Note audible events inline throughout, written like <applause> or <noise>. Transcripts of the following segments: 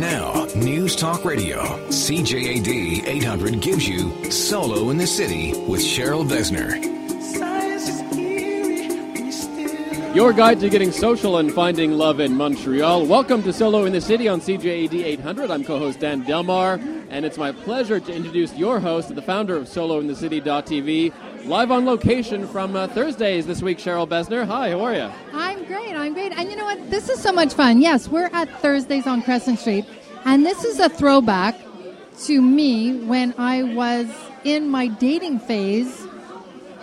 Now, News Talk Radio, CJAD 800 gives you Solo in the City with Cheryl Besner. Your guide to getting social and finding love in Montreal. Welcome to Solo in the City on CJAD 800. I'm co-host Dan Delmar, and it's my pleasure to introduce your host, the founder of SoloInTheCity.tv, live on location from uh, Thursdays this week, Cheryl Besner. Hi, how are you? I'm great. I'm great. And you know what? This is so much fun. Yes, we're at Thursdays on Crescent Street, and this is a throwback to me when I was in my dating phase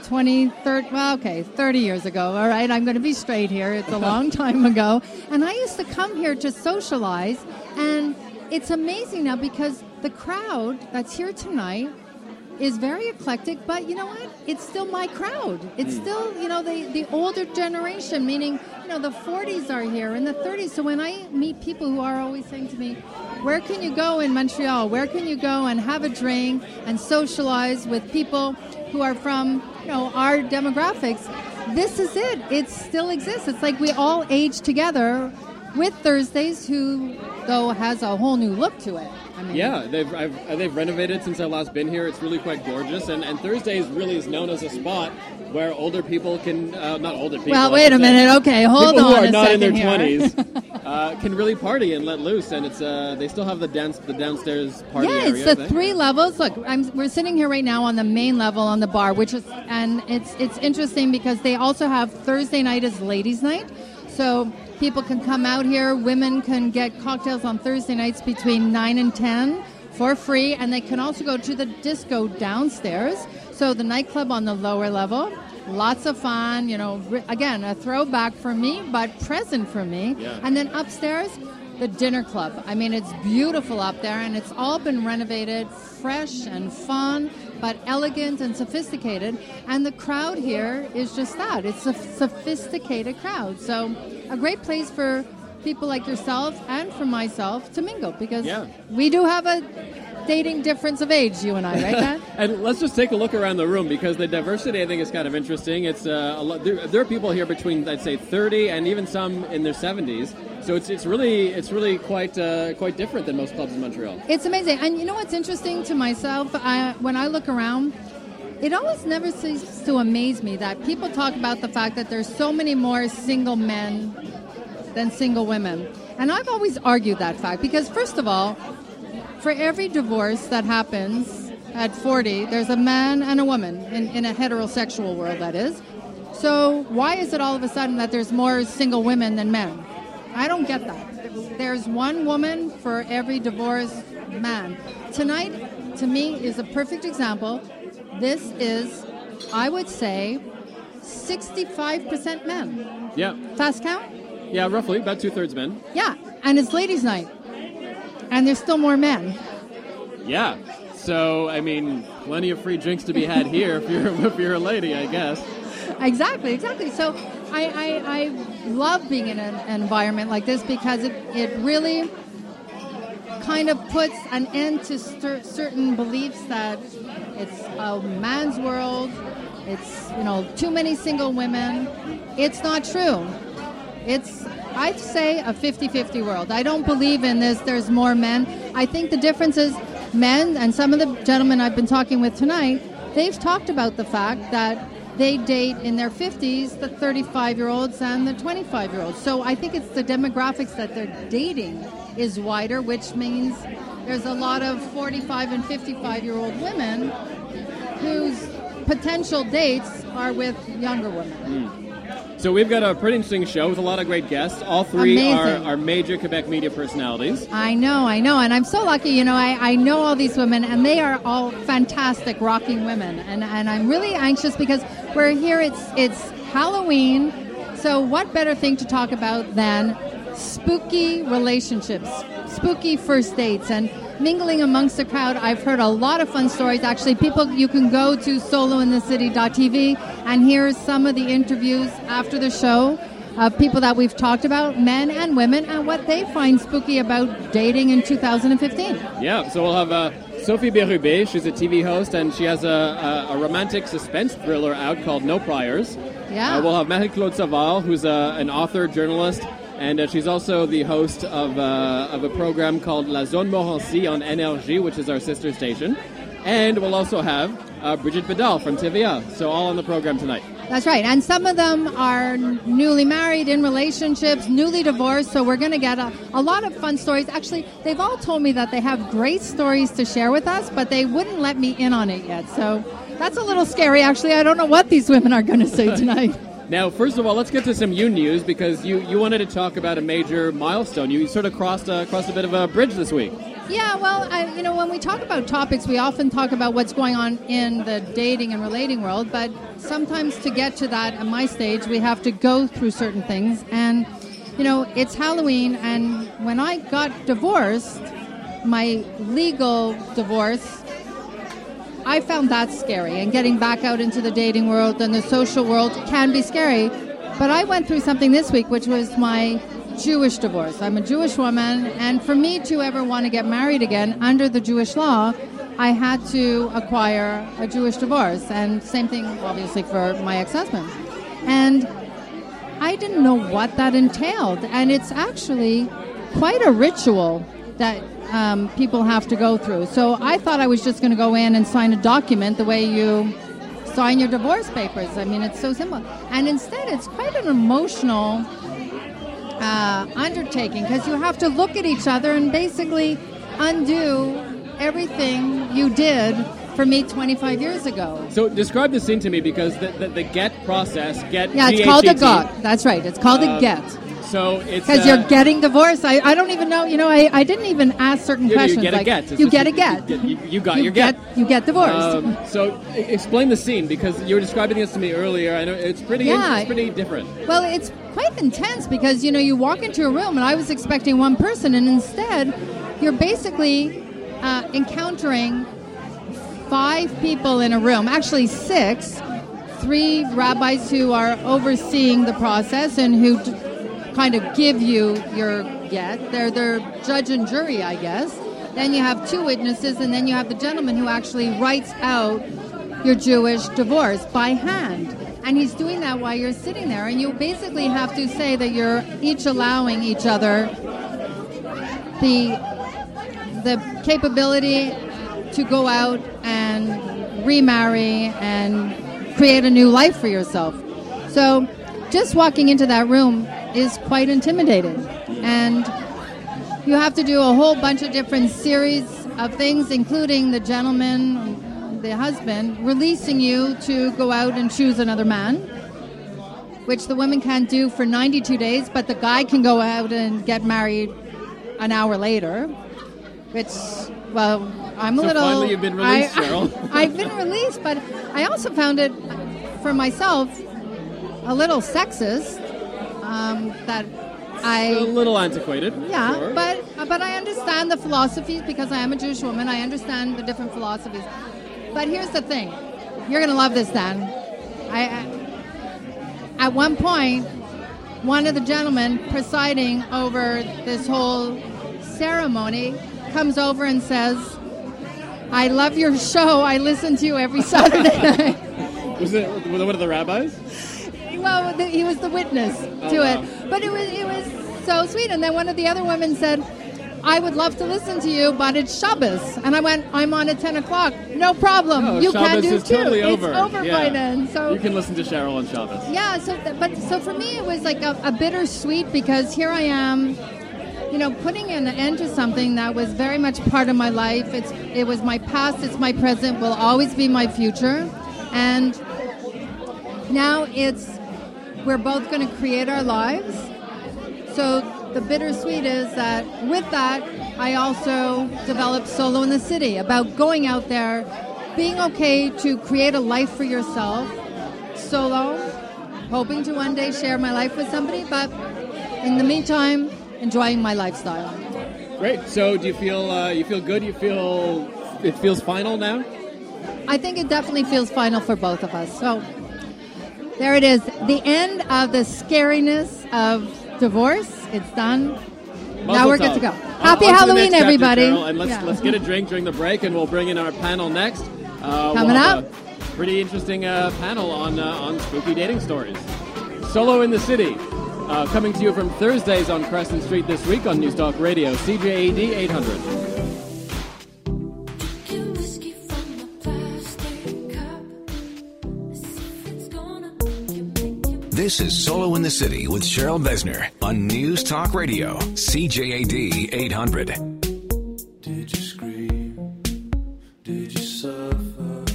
20, 30, well, okay, 30 years ago. All right, I'm going to be straight here. It's a long <laughs> time ago. And I used to come here to socialize. And it's amazing now because the crowd that's here tonight is very eclectic, but you know what? It's still my crowd. It's Hmm. still, you know, the, the older generation, meaning, you know, the 40s are here and the 30s. So when I meet people who are always saying to me, where can you go in Montreal? Where can you go and have a drink and socialize with people who are from, you know, our demographics? This is it. It still exists. It's like we all age together with Thursdays, who, though, has a whole new look to it. I mean, Yeah, they've I've, uh, they've renovated since I've last been here. It's really quite gorgeous, and, and Thursdays really is known as a spot where older people can uh, not older people. Well, wait a say, minute. Okay, hold people on who are not in their twenties <laughs> uh, can really party and let loose, and it's uh, they still have the dance the downstairs party yeah, it's I the three levels. Look, I'm, we're sitting here right now on the main level on the bar, which is, and it's it's interesting because they also have Thursday night as ladies' night, so people can come out here. Women can get cocktails on Thursday nights between nine and ten for free, and they can also go to the disco downstairs. So the nightclub on the lower level. Lots of fun, you know. Again, a throwback for me, but present for me. Yeah. And then upstairs, the dinner club. I mean, it's beautiful up there, and it's all been renovated, fresh and fun, but elegant and sophisticated. And the crowd here is just that it's a sophisticated crowd. So, a great place for people like yourself and for myself to mingle because Yeah. we do have a dating difference of age, you and I, right, Dan? <laughs> And let's just take a look around the room because the diversity I think is kind of interesting. It's uh, a lot, there, there are people here between I'd say 30 and even some in their 70s. So it's it's really it's really quite uh, quite different than most clubs in Montreal. It's amazing. And you know what's interesting to myself? I, when I look around, it always never ceases to amaze me that people talk about the fact that there's so many more single men than single women. And I've always argued that fact because, first of all, for every divorce that happens at 40, there's a man and a woman in, in a heterosexual world, that is. So, why is it all of a sudden that there's more single women than men? I don't get that. There's one woman for every divorced man. Tonight, to me, is a perfect example. This is, I would say, 65% men. Yeah, Fast count? yeah, roughly about two thirds men. Yeah, and it's ladies' night. And there's still more men. Yeah. So I mean, plenty of free drinks to be had here if you're <laughs> if you're a lady, I guess. Exactly, exactly. So I, I, I love being in an, an environment like this because it, it really kind of puts an end to cer- certain beliefs that it's a man's world, it's, you know, too many single women. It's not true. It's, I'd say, a 50 50 world. I don't believe in this, there's more men. I think the difference is men, and some of the gentlemen I've been talking with tonight, they've talked about the fact that they date in their 50s the 35 year olds and the 25 year olds. So I think it's the demographics that they're dating is wider, which means there's a lot of 45 and 55 year old women whose potential dates are with younger women. Hmm. So we've got a pretty interesting show with a lot of great guests. All three are, are major Quebec media personalities. I know, I know, and I'm so lucky. You know, I, I know all these women, and they are all fantastic, rocking women, and and I'm really anxious because we're here. It's it's Halloween, so what better thing to talk about than spooky relationships, spooky first dates, and mingling amongst the crowd. I've heard a lot of fun stories. Actually, people you can go to solointhecity.tv and hear some of the interviews after the show of people that we've talked about, men and women, and what they find spooky about dating in 2015. Yeah, so we'll have uh, Sophie Berube. She's a TV host, and she has a, a, a romantic suspense thriller out called No Priors. Yeah. Uh, we'll have Marie-Claude Savard, who's a, an author, journalist, and uh, she's also the host of, uh, of a program called La Zone Montmorency on Énergie, which is our sister station. And we'll also have uh, Brigitte Bédard from TVA. So all on the program tonight. That's right. And some of them are newly married, in relationships, newly divorced. So we're going to get a, a lot of fun stories. Actually, they've all told me that they have great stories to share with us, but they wouldn't let me in on it yet. So that's a little scary, actually. I don't know what these women are going to say <laughs> tonight. Now, first of all, let's get to some you news because you, you wanted to talk about a major milestone. You sort of crossed a, crossed a bit of a bridge this week. Yeah, well, I, you know, when we talk about topics, we often talk about what's going on in the dating and relating world, but sometimes to get to that at my stage, we have to go through certain things. And, you know, it's Halloween, and when I got divorced, my legal divorce, I found that scary. And getting back out into the dating world and the social world can be scary. But I went through something this week, which was my Jewish divorce. I'm a Jewish woman, and for me to ever want to get married again under the Jewish law, I had to acquire a Jewish divorce. And same thing, obviously, for my ex husband. And I didn't know what that entailed. And it's actually quite a ritual that um, people have to go through. So I thought I was just going to go in and sign a document the way you sign your divorce papers. I mean, it's so simple. And instead, it's quite an emotional uh, undertaking because you have to look at each other and basically undo everything you did for me 25 years ago. So describe the scene to me because the, the, the get process, get Yeah, it's G-A-T-T, called a got. That's right. It's called Uh, a get. So it's Because uh, you're getting divorced. I, I don't even know. You know, I, I didn't even ask certain you, questions. you get a like, get. It's You get a get. You, you got You your get. You get divorced. Um, so explain the scene because you were describing this to me earlier. I know it's pretty. Yeah. it's pretty different. Well, it's quite intense because you know you walk into a room and I was expecting one person, and instead you're basically uh, encountering five people in a room. Actually, six. Three rabbis who are overseeing the process and who d- kind of give you your get. They're their judge and jury, I guess. Then you have two witnesses, and then you have the gentleman who actually writes out your Jewish divorce by hand. And he's doing that while you're sitting there. And you basically have to say that you're each allowing each other the the capability to go out and remarry and create a new life for yourself. So just walking into that room is quite intimidating. And you have to do a whole bunch of different series of things, including the gentleman, the husband, releasing you to go out and choose another man, which the women can't do for 92 days, but the guy can go out and get married an hour later, which, well, I'm a So little. finally you've been released, I, <laughs> Cheryl. I've been released, but I also found it for myself a little sexist um, that I. a little antiquated. Yeah, sure. but but I understand the philosophies because I am a Jewish woman. I understand the different philosophies. But here's the thing: you're gonna love this, Dan. I, I at one point, one of the gentlemen presiding over this whole ceremony comes over and says, "I love your show. I listen to you every <laughs> Saturday night." was it one of the rabbis? Well, the, he was the witness Oh, to it. But it was it was so sweet. And then one of the other women said, "I would love to listen to you, but it's Shabbos." And I went, "I'm on at ten o'clock. No problem. No, you Shabbos can do is too. totally it's over. over Yeah. by then." So you can listen to Cheryl on Shabbos. yeah, so th- but so for me it was like a, a bittersweet because here I am, you know, putting an end to something that was very much part of my life. It's it was my past, it's my present, will always be my future, and now it's we're both going to create our lives. So the bittersweet is that with that, I also developed Solo in the City about going out there, being okay to create a life for yourself, solo, hoping to one day share my life with somebody, but in the meantime, enjoying my lifestyle. Great. So do you feel uh, you feel good? You feel it feels final now? I think it definitely feels final for both of us. So there it is, the end of the scariness of divorce. It's done. now we're good to go. Happy on the Halloween, chapter, everybody. Carol, and let's Yeah. let's get a drink during the break, and we'll bring in our panel next. Uh, Coming we'll up. pretty interesting uh, panel on uh, on spooky dating stories. Solo in the city. Uh, coming to you from Thursdays on Crescent Street this week on News Talk Radio, CJAD 800. This is Solo in the City with Cheryl Besner on News Talk Radio, CJAD 800. Did you scream? Did you suffer?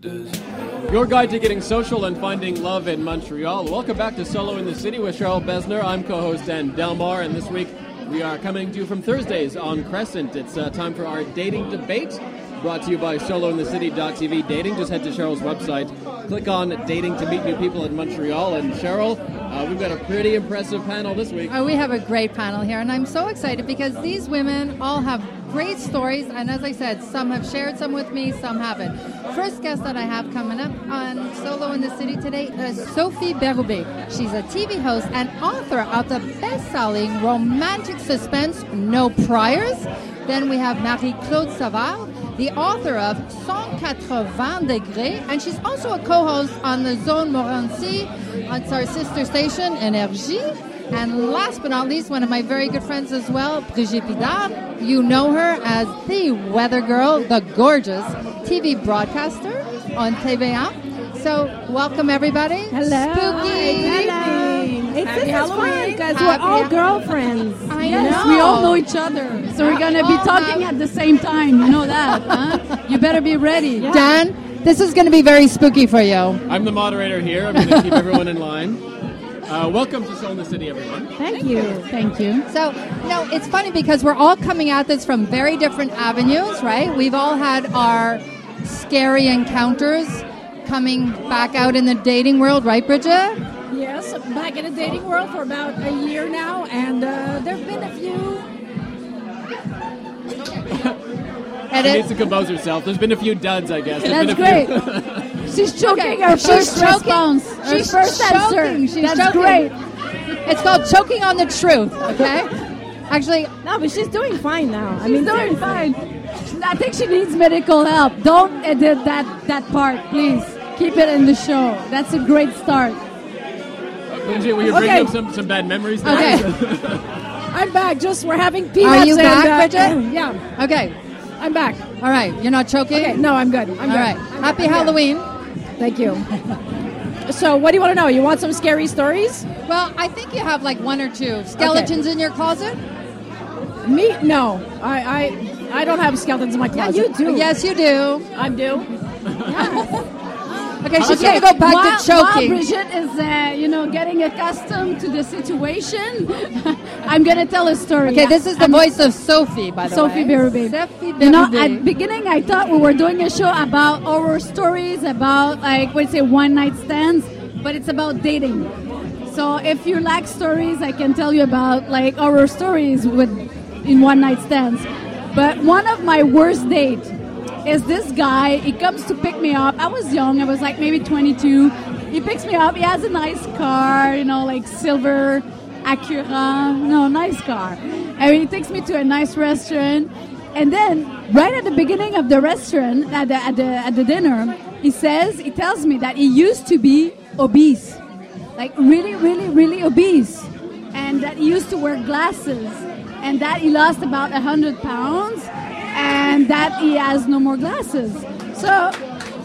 Does it hurt? Your guide to getting social and finding love in Montreal. Welcome back to Solo in the City with Cheryl Besner. I'm co-host Dan Delmar, and this week we are coming to you from Thursdays on Crescent. It's uh, time for our dating debate, brought to you by solointhecity.tv dating. Just head to Cheryl's website, click on dating to meet new people in Montreal, and Cheryl, uh, we've got a pretty impressive panel this week. Oh, we have a great panel here, and I'm so excited because these women all have great stories. And as I said, some have shared some with me, some haven't. First guest that I have coming up on Solo in the City today is Sophie Berube. She's a TV host and author of the best-selling romantic suspense No Priors. Then we have Marie-Claude Savard, the author of 180 degrés, and she's also a co-host on the Zone Morancy. It's our sister station, Énergie. And last but not least, one of my very good friends as well, Brigitte Bédard. You know her as the weather girl, the gorgeous TV broadcaster on TVA. So, welcome everybody. Hello. Spooky. Hello. It's, Happy this is fun Halloween. because Happy we're all Hall- girlfriends. I yes, know. we all know each other. So we're going to be talking at the same time. You know that, huh? You better be ready. Dan, this is going to be very spooky for you. I'm the moderator here. I'm going to keep everyone in line. Uh, welcome to Solo in the City, everyone. Thank you. Thank you. So, you know, it's funny because we're all coming at this from very different avenues, right? We've all had our scary encounters coming back out in the dating world, right, Bridget? Yes, back in the dating world for about a year now, and uh, there have been a few. <laughs> And She it- needs to compose herself. There's been a few duds, I guess. There's That's been a great. few- <laughs> She's choking Okay, her she's first choking- response. Her she's first choking, answer. she's That's choking. great. it's called choking on the truth, okay? Actually, No, but she's doing fine now. I She's mean, doing fine. I think she needs medical help. Don't edit that, that part, please. Keep it in the show. That's a great start. Bridget, will you bring Okay. up some, some bad memories? there? okay, <laughs> I'm back. Just we're having peanuts. Are you and, back, uh, Bridget? yeah, okay. I'm back. All right, you're not choking? Okay, no, I'm good. I'm All good. right. I'm Happy good. Halloween. Thank you. So, what do you want to know? You want some scary stories? Well, I think you have like one or two skeletons in your closet. Me? No, I, I, I don't have skeletons in my closet. Yeah, you do. Yes, you do. I do. Okay, she's Okay, to go back while, to choking. While Brigitte is, uh, you know, getting accustomed to the situation, <laughs> I'm going to tell a story. Okay, this is the I'm- voice of Sophie, by the Sophie way. Berube. Sophie Berube. You know, at beginning I thought we were doing a show about horror stories, about like what say one night stands, but it's about dating. So if you like stories, I can tell you about like horror stories with in one night stands. But one of my worst dates is this guy. He comes to pick me up. I was young. I was like maybe 22. He picks me up. He has a nice car, you know, like silver Acura. No, nice car. And he takes me to a nice restaurant. And then, right at the beginning of the restaurant, at the, at the, at the dinner, he says, he tells me that he used to be obese. Like really, really, really obese. And that he used to wear glasses. And that he lost about 100 pounds. And that he has no more glasses. So,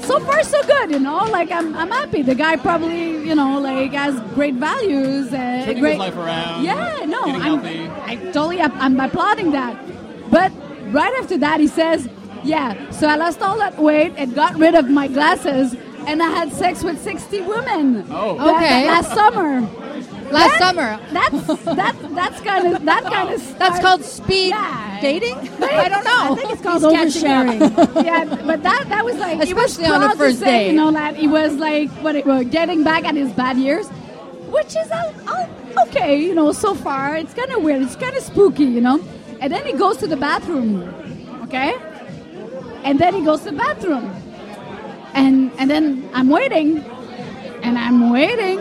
so far so good, you know. Like I'm, I'm happy. The guy probably, you know, like has great values. Uh, Turning great his life around. Yeah, no, I'm, healthy. I totally, I'm applauding that. But right after that, he says, "Yeah, so I lost all that weight and got rid of my glasses, and I had sex with 60 women. Oh. Okay. last summer. Last That- summer. That's that. That's kind of that kind of. <laughs> That's called speed Yeah. dating? <laughs> I don't know. I think it's called He's catching oversharing. <laughs> yeah, but that that was like he was Especially on a proud first to say, date. You know that he was like what it was getting back at his bad years, which is uh, uh, okay. You know, so far it's kind of weird. It's kind of spooky. You know, and then he goes to the bathroom. Okay, and then he goes to the bathroom, and and then I'm waiting, and I'm waiting.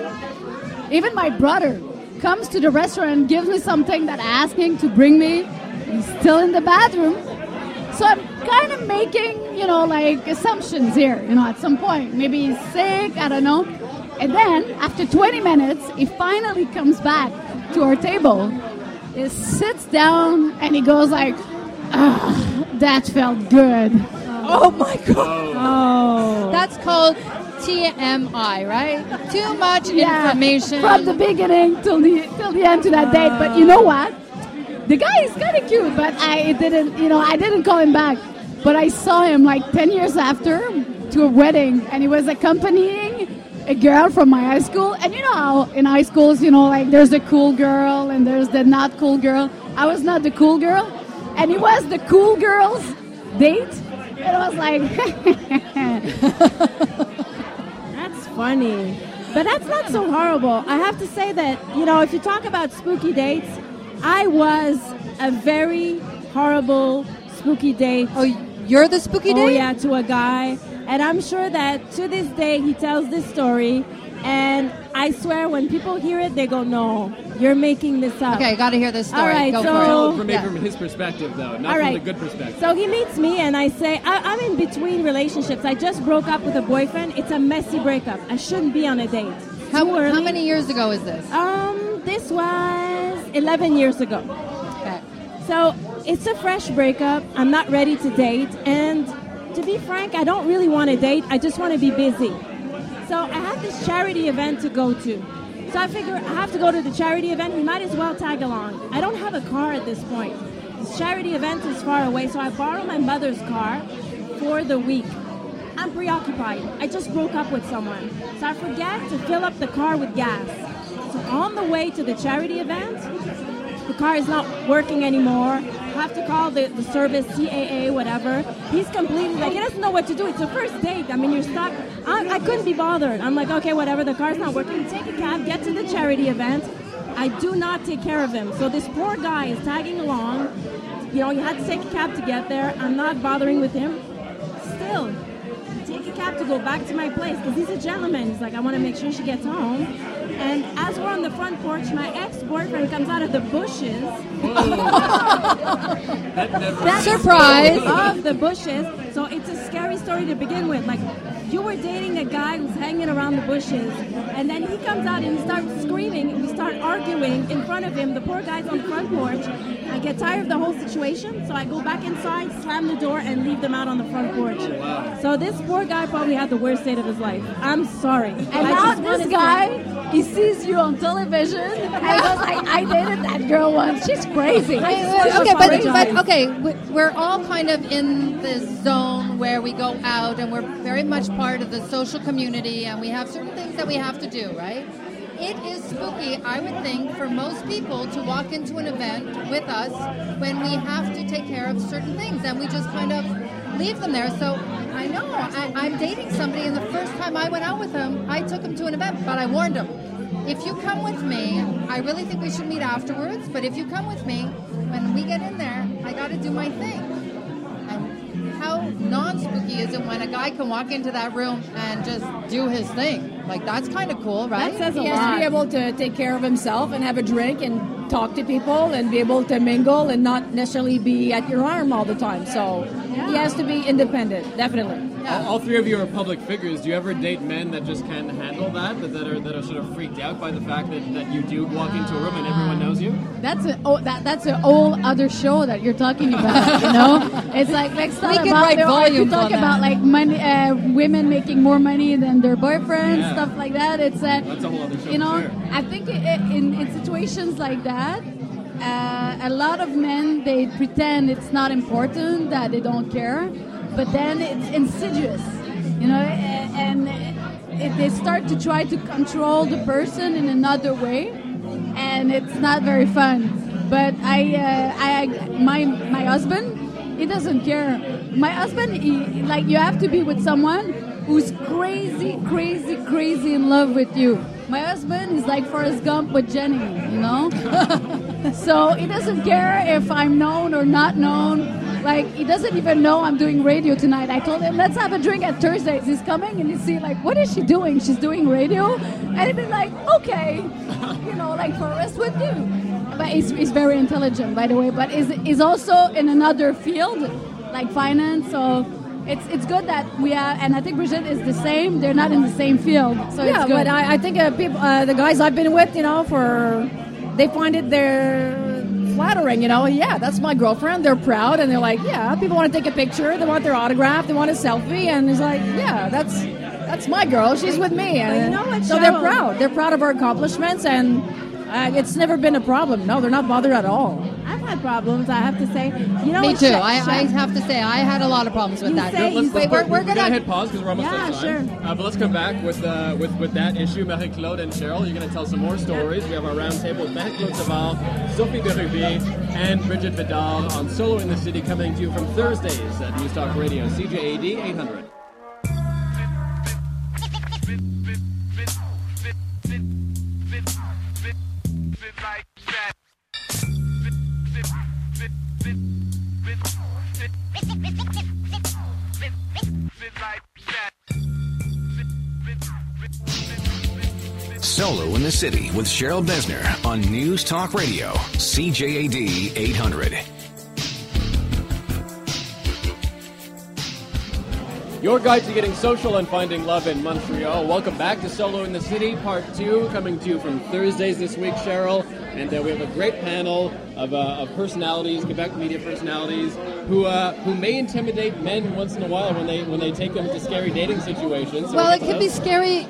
Even my brother comes to the restaurant and gives me something that I asked him to bring me. He's still in the bathroom. So I'm kind of making, you know, like assumptions here, you know, at some point. Maybe he's sick, I don't know. And then, after 20 minutes, he finally comes back to our table. He sits down and he goes like, that felt good. Oh my god. Oh. That's called TMI, right? Too much Yeah, information. From the beginning till the till the end to that date. But you know what? The guy is kind of cute, but I didn't, you know, I didn't call him back. But I saw him like 10 years after to a wedding, and he was accompanying a girl from my high school. And you know how in high schools, you know, like there's the cool girl and there's the not cool girl. I was not the cool girl, and he was the cool girl's date. And I was like, <laughs> <laughs> funny. But that's not so horrible. I have to say that, you know, if you talk about spooky dates, I was a very horrible spooky date. oh, you're the spooky oh, date? Oh, yeah, to a guy. And I'm sure that to this day he tells this story. And I swear when people hear it, they go, no, you're making this up. Okay, got to hear this story. All right, Go so- for it. From, Yeah. from his perspective, though, not All from right. the good perspective. So he meets me, and I say, I, I'm in between relationships. I just broke up with a boyfriend. It's a messy breakup. I shouldn't be on a date. How, early. how many years ago is this? Um, this was 11 years ago. Okay. So it's a fresh breakup. I'm not ready to date. And to be frank, I don't really want to date. I just want to be busy. So I have this charity event to go to. So I figure I have to go to the charity event. We might as well tag along. I don't have a car at this point. This charity event is far away, so I borrow my mother's car for the week. I'm preoccupied. I just broke up with someone. So I forget to fill up the car with gas. So on the way to the charity event, the car is not working anymore. Have to call the, the service, CAA, whatever. He's completely like, he doesn't know what to do. It's a first date. I mean, you're stuck. I, I couldn't be bothered. I'm like, okay, whatever. The car's not working. Take a cab, get to the charity event. I do not take care of him. So this poor guy is tagging along. You know, you had to take a cab to get there. I'm not bothering with him. Still, take a cab to go back to my place because he's a gentleman. He's like, I want to make sure she gets home. And as we're on the front porch, my ex-boyfriend comes out of the bushes. that Surprise. <laughs> of the bushes. So it's a scary story to begin with. Like you were dating a guy who's hanging around the bushes, and then he comes out and he starts screaming, and we start arguing in front of him. The poor guy's on the front porch. I get tired of the whole situation, so I go back inside, slam the door, and leave them out on the front porch. Oh, so this poor guy probably had the worst date of his life. I'm sorry. And I now just wanna this say- guy, he sees you on television, and goes like, "I dated that girl once. She's crazy." I- just okay, but, but okay, we- we're all kind of in this zone where we go out and we're very much part of the social community and we have certain things that we have to do, right? It is spooky, I would think, for most people to walk into an event with us when we have to take care of certain things and we just kind of leave them there. So I know I, I'm dating somebody, and the first time I went out with him, I took him to an event, but I warned him. If you come with me, I really think we should meet afterwards. But if you come with me, when we get in there, I got to do my thing. And how non-spooky is it when a guy can walk into that room and just do his thing? Like that's kind of cool, right? That says a He has to be able to take care of himself and have a drink and talk to people and be able to mingle and not necessarily be at your arm all the time. So he has to be independent, definitely. All, all three of you are public figures. Do you ever date men that just can't handle that, that, that are that are sort of freaked out by the fact that, that you do walk into a room and everyone knows you? That's a oh, that, that's a whole other show that you're talking about. <laughs> You know, it's like let's talk We could about write or if you talk on about that. like money, uh, women making more money than their boyfriends, Yeah. stuff like that. It's uh, That's a whole other show You know, sure. I think i in, in situations like that, uh, a lot of men they pretend it's not important that they don't care, but then it's insidious. You know, and it, they start to try to control the person in another way, and it's not very fun. But I, uh, I, my my husband, he doesn't care. My husband, he, like you have to be with someone who's crazy, crazy, crazy in love with you. My husband is like Forrest Gump with Jenny, you know. <laughs> so he doesn't care if I'm known or not known. Like he doesn't even know I'm doing radio tonight. I told him let's have a drink at Thursdays. He's coming and you see like what is she doing? She's doing radio, and he'd be like okay, you know, like Forrest would do. But he's, he's very intelligent, by the way. But is is also in another field, like finance. So it's it's good that we are, and I think Brigitte is the same. They're not in the same field, so yeah, it's good. but I, I think uh, people, uh, the guys I've been with, you know, for they find it they're flattering. You know, yeah, that's my girlfriend. They're proud, and they're like, yeah, people want to take a picture, they want their autograph, they want a selfie, and it's like, yeah, that's that's my girl. She's with me, and so they're proud. They're proud of our accomplishments, and uh, it's never been a problem. No, they're not bothered at all. I've had problems. I have to say. You know, Me too. Sha- I, Sha- I have to say, I had a lot of problems with You that. say- Let's, let's, Wait, we're, we're, we're gonna gonna hit pause because we're almost Yeah, out of time. sure. Uh, but let's come back with uh, with with that issue. Marie Claude and Cheryl, you're going to tell some more stories. We have our roundtable with Marie Claude Savard, Sophie Berube, and Bridget Bédard on Solo in the City, coming to you from Thursdays at News Talk Radio, CJAD 800. Solo in the City with Cheryl Besner on News Talk Radio, CJAD 800. Your guide to getting social and finding love in Montreal. Welcome back to Solo in the City, part two, coming to you from Thursdays this week, Cheryl. And uh, we have a great panel of, uh, of personalities, Quebec media personalities, who uh, who may intimidate men once in a while when they when they take them to scary dating situations. So Well, it can be scary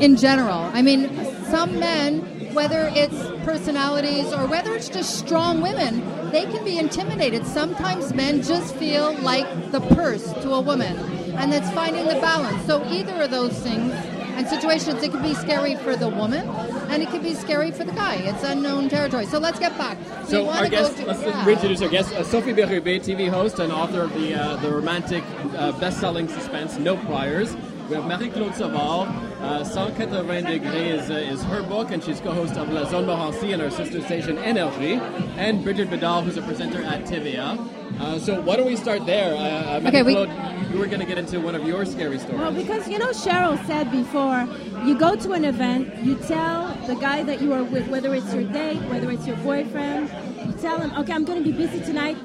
in general. I mean, some men, whether it's personalities or whether it's just strong women, they can be intimidated. Sometimes men just feel like the purse to a woman, and it's finding the balance. So either of those things and situations, it can be scary for the woman, and it can be scary for the guy. It's unknown territory. So let's get back. We So our guest, to- let's yeah. reintroduce our guest, uh, Sophie Berube, TV host and author of the uh, the romantic uh, best-selling suspense No Priors. We have Marie-Claude Savard. Uh, 180 Degrés is, uh, is her book, and she's co-host of La Zone Morancy and our sister station Énergie. And Bridget Bédard, who's a presenter at TVA. Uh, so why don't we start there? Uh, uh, Okay, we- you were going to get into one of your scary stories. Well, because you know, Cheryl said before, you go to an event, you tell the guy that you are with, whether it's your date, whether it's your boyfriend, you tell him, okay, I'm going to be busy tonight.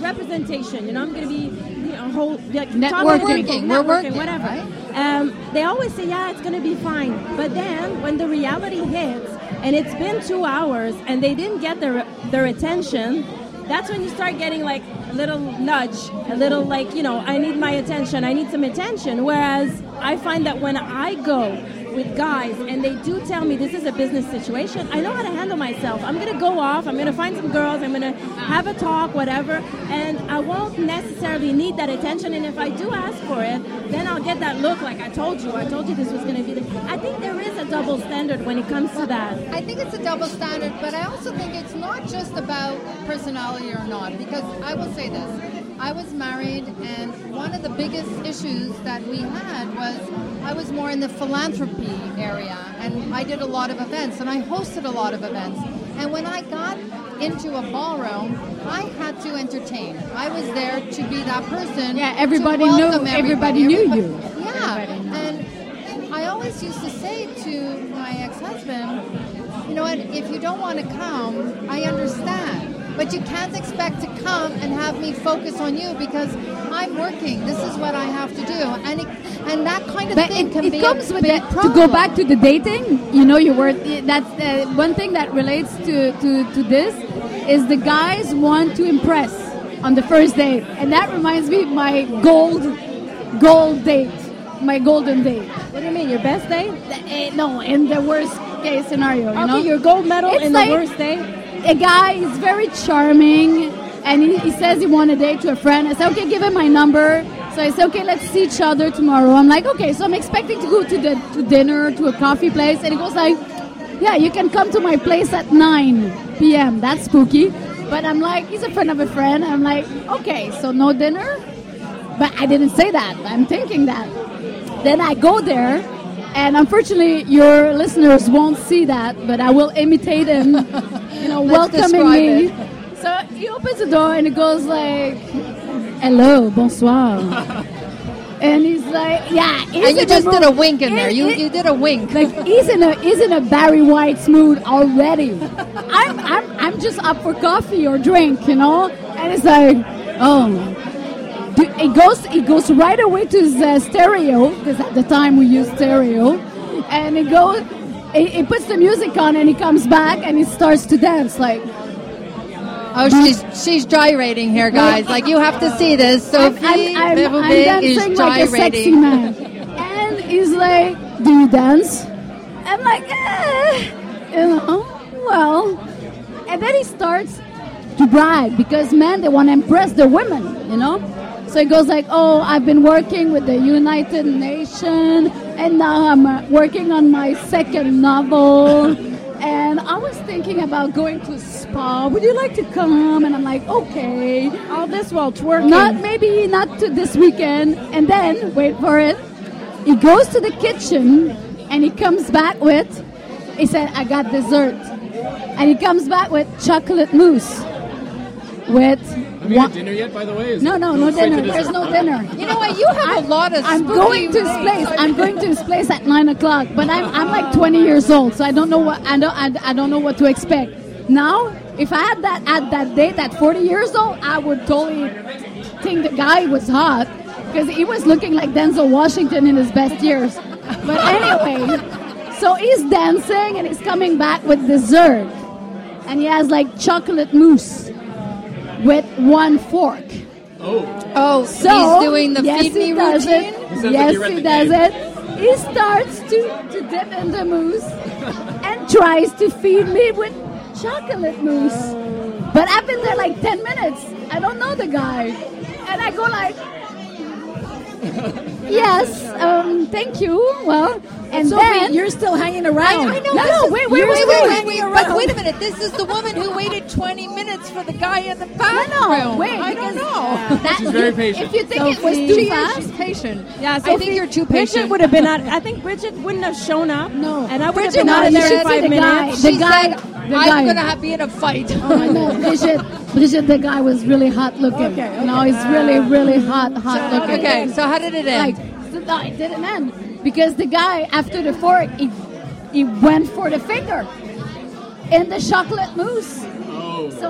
Representation, you know, I'm going to be, you know, whole like, Networking. We're networking, working, whatever. right? Um, they always say, yeah, it's going to be fine. But then when the reality hits, and it's been two hours, and they didn't get their their attention, that's when you start getting like a little nudge, a little like, you know, I need my attention, I need some attention. Whereas I find that when I go with guys and they do tell me this is a business situation, I know how to handle myself. I'm going to go off, I'm going to find some girls, I'm going to have a talk, whatever, and I won't necessarily need that attention. And if I do ask for it, then I'll get that look like I told you, I told you this was going to be the. I think there is a double standard when it comes to that. I think it's a double standard, but I also think it's not just about personality or not, because I will say this. I was married, and one of the biggest issues that we had was I was more in the philanthropy area, and I did a lot of events, and I hosted a lot of events. And when I got into a ballroom, I had to entertain. I was there to be that person. Yeah, everybody knew- welcome everybody knew Everybody- you. Yeah, Everybody knew. and I always used to say to my ex-husband, you know what, if you don't want to come, I understand. But you can't expect to come and have me focus on you because I'm working. This is what I have to do. And it, and that kind of But thing it, can it be comes a with big that. To go back to the dating, you know, you were that's uh, one thing that relates to, to, to this is the guys want to impress on the first date, and that reminds me of my gold gold date, my golden date. What do you mean, your best day? Eh, No, in the worst case scenario, you Okay, know, your gold medal It's in like- the worst day. A guy is very charming and he, he says he wants a date to a friend. I say, okay, give him my number. So I say, okay, let's see each other tomorrow. I'm like, okay, so I'm expecting to go to the to dinner, to a coffee place, and he goes like, yeah, you can come to my place at 9 p.m. That's spooky. But I'm like, he's a friend of a friend. I'm like, okay, so no dinner? But I didn't say that. I'm thinking that. Then I go there, and unfortunately, your listeners won't see that, but I will imitate him, <laughs> you know, welcoming me. describe So he opens the door and it goes like, "Hello, bonsoir," <laughs> and he's like, "Yeah." he's And you in a just did a wink in there. You it- you did a wink. like he's in a he's in a Barry White mood already. <laughs> I'm I'm I'm just up for coffee or drink, you know, and it's like, oh, he goes he goes right away to uh, stereo because at the time we used stereo, and it goes. He, he puts the music on and he comes back and he starts to dance like Oh, she's she's gyrating here, guys. Like you have to see this. Sophie I'm, I'm, I'm Berube is dancing like a sexy man. And he's like, Do you dance? I'm like, eh, you know, well. And then he starts to brag because men, they want to impress the women, you know? So he goes like, Oh, I've been working with the United Nations and now I'm uh, working on my second novel. And I was thinking about going to spa. Would you like to come? And I'm like, okay. All this while twerking. Not maybe not to this weekend. And then wait for it. He goes to the kitchen and he comes back with. He said, "I got dessert," and he comes back with chocolate mousse. With Have you one- had dinner yet, by the way? Is no, no, no dinner. There's no dinner. You know what? You have a lot of. I'm going to his place. I'm going to his place at nine o'clock. But I'm, I'm like 20 years old, so I don't know what I don't I, I don't know what to expect. Now, if I had that at that date at 40 years old, I would totally think the guy was hot because he was looking like Denzel Washington in his best years. But anyway, so he's dancing and he's coming back with dessert, and he has like chocolate mousse with one fork. Oh, Oh, So he's doing the yes, feed he me does routine. It. He sounds like Yes, he read does game. it. He starts to, to dip in the mousse and tries to feed me with chocolate mousse. But I've been there like 10 minutes. I don't know the guy. And I go like, <laughs> yes, um, thank you. Well, and Sophie, then you're still hanging around. I know. No, no, is- wait, wait, wait, wait, wait, around. wait. Wait a minute. This is the woman who waited 20 minutes for the guy in the no, bathroom. no, wait. I don't know. That, She's very patient. If you think it was Sophie, too fast, She's patient. Yeah, I think you're too Bridget patient. would have been out. I think Bridget wouldn't have shown up. No. and I would have Bridget been out would in there in said five the guy- the She guy- said, the I'm guy- going to have be in a fight. I know, <laughs> Bridget, Bridget, the guy was really hot looking. Okay, okay. No, he's really, really hot, hot looking. okay, so how did it Like, end? so, no, it didn't end because the guy after the fork, he, he went for the finger in the chocolate mousse. Oh. So,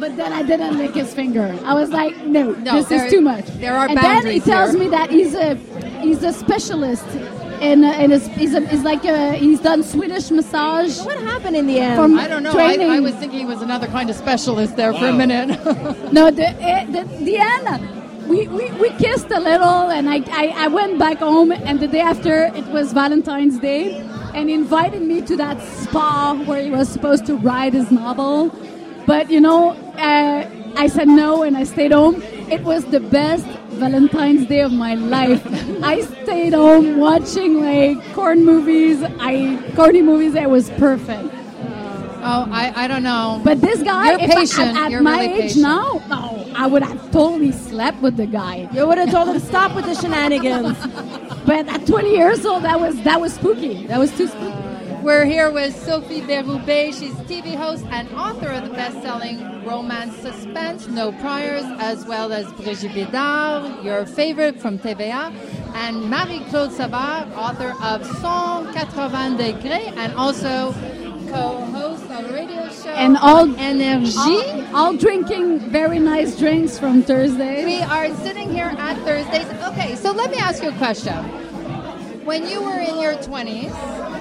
but then I didn't lick his finger. I was like, no, No, this is too much. there are and then he tells here. me that he's a he's a specialist. In, uh, in his, he's, a, he's like a, he's done Swedish massage. What happened in the end? From I don't know. I. I was thinking he was another kind of specialist there for a minute. <laughs> No, the, eh, the, the end, we, we, we kissed a little, and I, I, I went back home, and the day after, it was Valentine's Day, and he invited me to that spa where he was supposed to write his novel. But, you know, uh, I said no, and I stayed home. It was the best Valentine's Day of my life. I stayed home watching, like, corn movies, I corny movies. It was perfect. oh, I, I don't know. But this guy, You're if I- patient. at, at You're my really age patient. now, no, I would have totally slept with the guy. You would have told him stop with the shenanigans. <laughs> But at 20 years old, that was that was spooky. That was too spooky. We're here with Sophie Berube. She's TV host and author of the best-selling romance suspense No Priors, as well as Brigitte Bédard, your favorite from TVA, and Marie-Claude Savard, author of 180 Degrés, and also co-host of a radio show And all Energy. all, all drinking very nice drinks from Thursday. We are sitting here at Thursdays. Okay, so let me ask you a question. When you were in your 20s,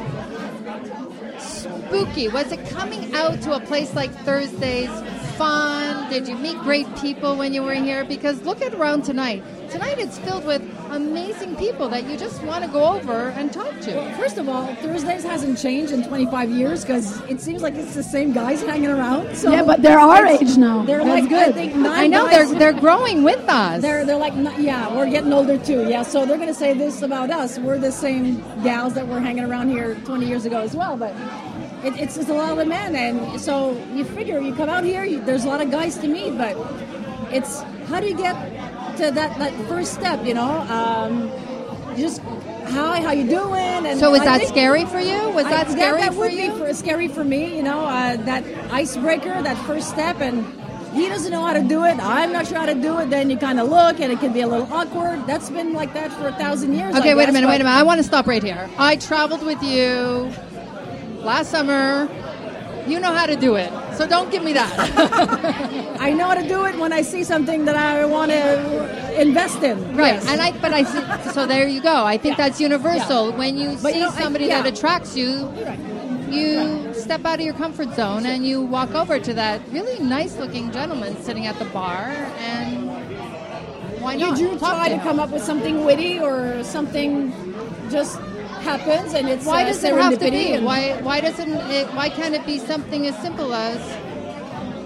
spooky, was it coming out to a place like Thursdays fun? Did you meet great people when you were here? Because look at around tonight. Tonight it's filled with amazing people that you just want to go over and talk to. First of all, Thursdays hasn't changed in 25 years because it seems like it's the same guys hanging around. So Yeah, but they're our age now. They're That's like good. I think nine I know they're they're growing with us. They're they're like yeah, we're getting older too. Yeah, so they're gonna say this about us. We're the same gals that were hanging around here 20 years ago as well, but. It, it's just a lot of men, and so you figure you come out here. You, there's a lot of guys to meet, but it's how do you get to that, that first step? You know, um, you just hi, how you doing? And so was I that scary for you? Was I- that scary that for would you? be for, scary for me. You know, uh, that icebreaker, that first step, and he doesn't know how to do it. I'm not sure how to do it. Then you kind of look, and it can be a little awkward. That's been like that for a thousand years. Okay, I wait a minute, wait a minute. I want to stop right here. I traveled with you last summer. You know how to do it. So don't give me that. <laughs> I know how to do it when I see something that I want to invest in. Right, Yes. and I, but I, see- so there you go. I think that's universal. Yeah. When you But see you know, I- somebody yeah. that attracts you, you step out of your comfort zone and you walk over to that really nice-looking gentleman sitting at the bar, and why you not? do Talk try to him. come up with something witty or something just happens and it's Why uh, does it have to be? Why why doesn't it? Why can't it be something as simple as,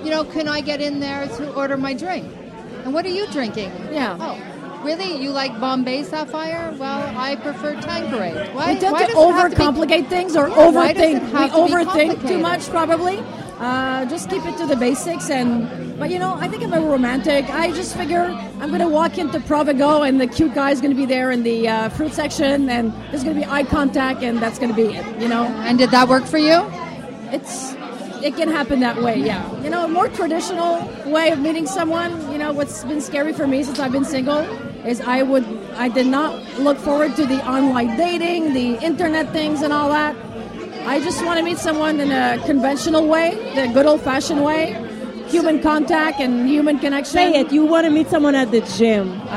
you know, can I get in there to order my drink? And what are you drinking? Yeah. Oh, really? You like Bombay Sapphire? Well, I prefer Tanqueray. Why? we tend why to does have to be- overcomplicate things or Yeah, why does it overthink. We to overthink too much, probably. Uh, just keep it to the basics, and but you know, I think I'm a romantic. I just figure I'm going to walk into Provigo, and the cute guy's going to be there in the uh, fruit section, and there's going to be eye contact, and that's going to be it. You know, And did that work for you? it's it can happen that way. Yeah, you know, a more traditional way of meeting someone. You know, what's been scary for me since I've been single is I would I did not look forward to the online dating, the internet things, and all that. I just want to meet someone in a conventional way, the good old fashioned way, human contact and human connection. Say it. You want to meet someone at the gym. <laughs>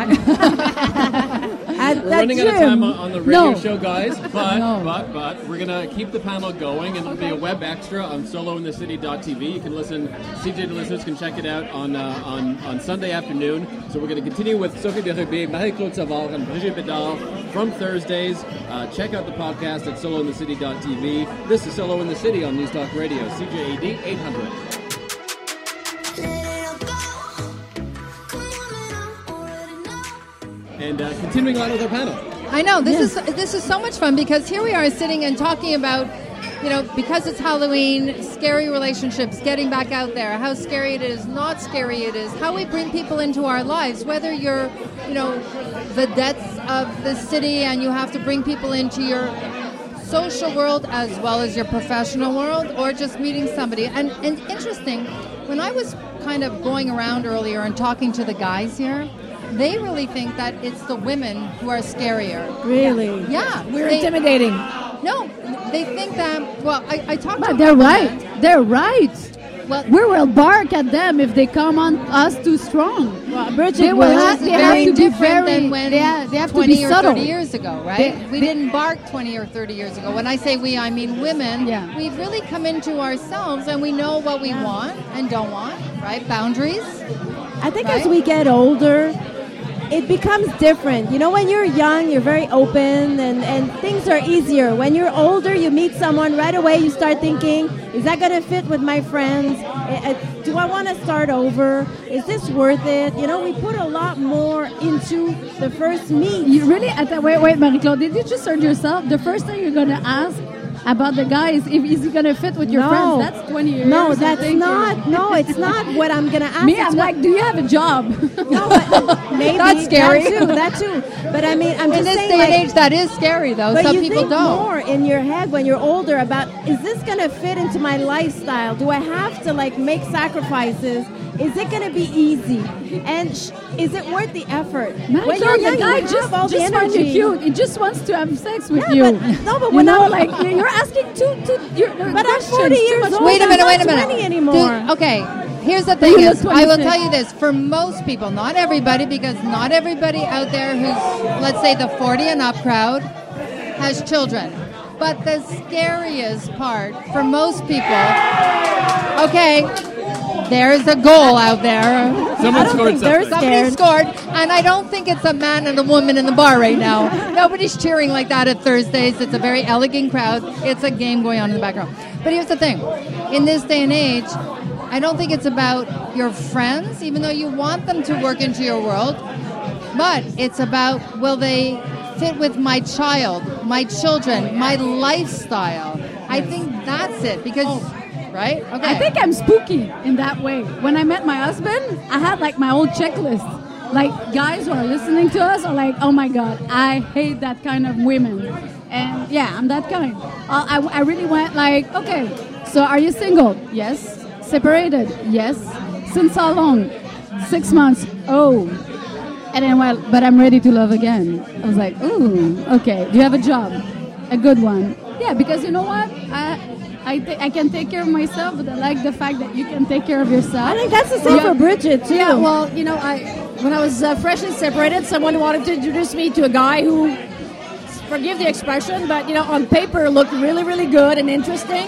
at We're running gym. out of time on, on the radio No. show, guys. <laughs> But No. but but we're gonna keep the panel going, and it'll be a web extra on solointhecity.tv. You can listen. CJ listeners can check it out on uh, on on Sunday afternoon. So we're gonna continue with Sophie Berube, Marie-Claude Savard, and Brigitte Bédard from Thursdays. Uh, check out the podcast at solointhecity.tv. This is Solo in the City on News Talk Radio, CJAD 800. And uh, continuing on with our panel. I know this is this is so much fun because here we are sitting and talking about, you know, because it's Halloween, scary relationships, getting back out there, how scary it is, not scary it is, how we bring people into our lives, whether you're, you know, vedettes of the city and you have to bring people into your social world as well as your professional world or just meeting somebody. And and interesting, when I was kind of going around earlier and talking to the guys here, they really think that it's the women who are scarier. Really? Yeah, We're they- intimidating. No, they think that. Well, I, I talked to But they're right. They're right. Well, We will bark at them if they come on us too strong. Well, Bridget They will have- they have to be different very- than when they have- they have to 20 be or subtle. 30 years ago, right? They- we didn't bark 20 or 30 years ago. When I say we, I mean women. Yeah. We've really come into ourselves and we know what we want and don't want, right? Boundaries. I think Right? as we get older, it becomes different. You know, when you're young, you're very open and, and things are easier. When you're older, you meet someone right away, you start thinking, is that going to fit with my friends? Do I want to start over? Is this worth it? You know, we put a lot more into the first meet. You really wait wait Marie-Claude, did you just hurt yourself? The first thing you're gonna ask about the guys is if is he gonna fit with your no, friends. That's twenty years. No, that's not. No, it's not <laughs> what I'm going to ask. Me, It's I'm like, do you have a job? No, <laughs> but maybe That's scary. That too. That too. But I mean, I'm In just this saying, day like, and age, that is scary, though. But Some you people think don't. more in your head when you're older about is this going to fit into my lifestyle? Do I have to like make sacrifices? Is it going to be easy? And sh- is it worth the effort? when Marie-Claude, you're the guy you just, all the just finds you cute. He just wants to have sex with Yeah, you. but- no, but <laughs> you when know, I'm- like you're asking too, too. You're, But I'm 40 years old. Wait a I'm minute, wait a minute. 20 anymore. Dude, okay, here's the thing: is I will tell you this for most people, not everybody, because not everybody out there who's, let's say, the 40 and up crowd has children. But the scariest part for most people, okay, there's a goal out there. Someone I don't scored something. Somebody scored, and I don't think it's a man and a woman in the bar right now. Nobody's cheering like that at Thursdays. It's a very elegant crowd. It's a game going on in the background. But here's the thing in this day and age, I don't think it's about your friends, even though you want them to work into your world, but it's about will they fit with my child, my children, my lifestyle. I think that's it because, oh. Right? Okay. I think I'm spooky in that way. When I met my husband, I had like my old checklist. Like guys who are listening to us are like, oh my god, I hate that kind of women. And yeah, I'm that kind. Uh, I, I really went like, okay, so are you single? Yes. Separated? Yes. Since how long? Six months. Oh. And then, well, but I'm ready to love again. I was like, ooh, okay. Do you have a job? A good one. Yeah, because you know what? I I, th- I can take care of myself, but I like the fact that you can take care of yourself. I think that's the same Yeah. for Bridget too. Yeah, well, you know, I when I was uh, freshly separated, someone wanted to introduce me to a guy who, forgive the expression, but you know, on paper looked really, really good and interesting.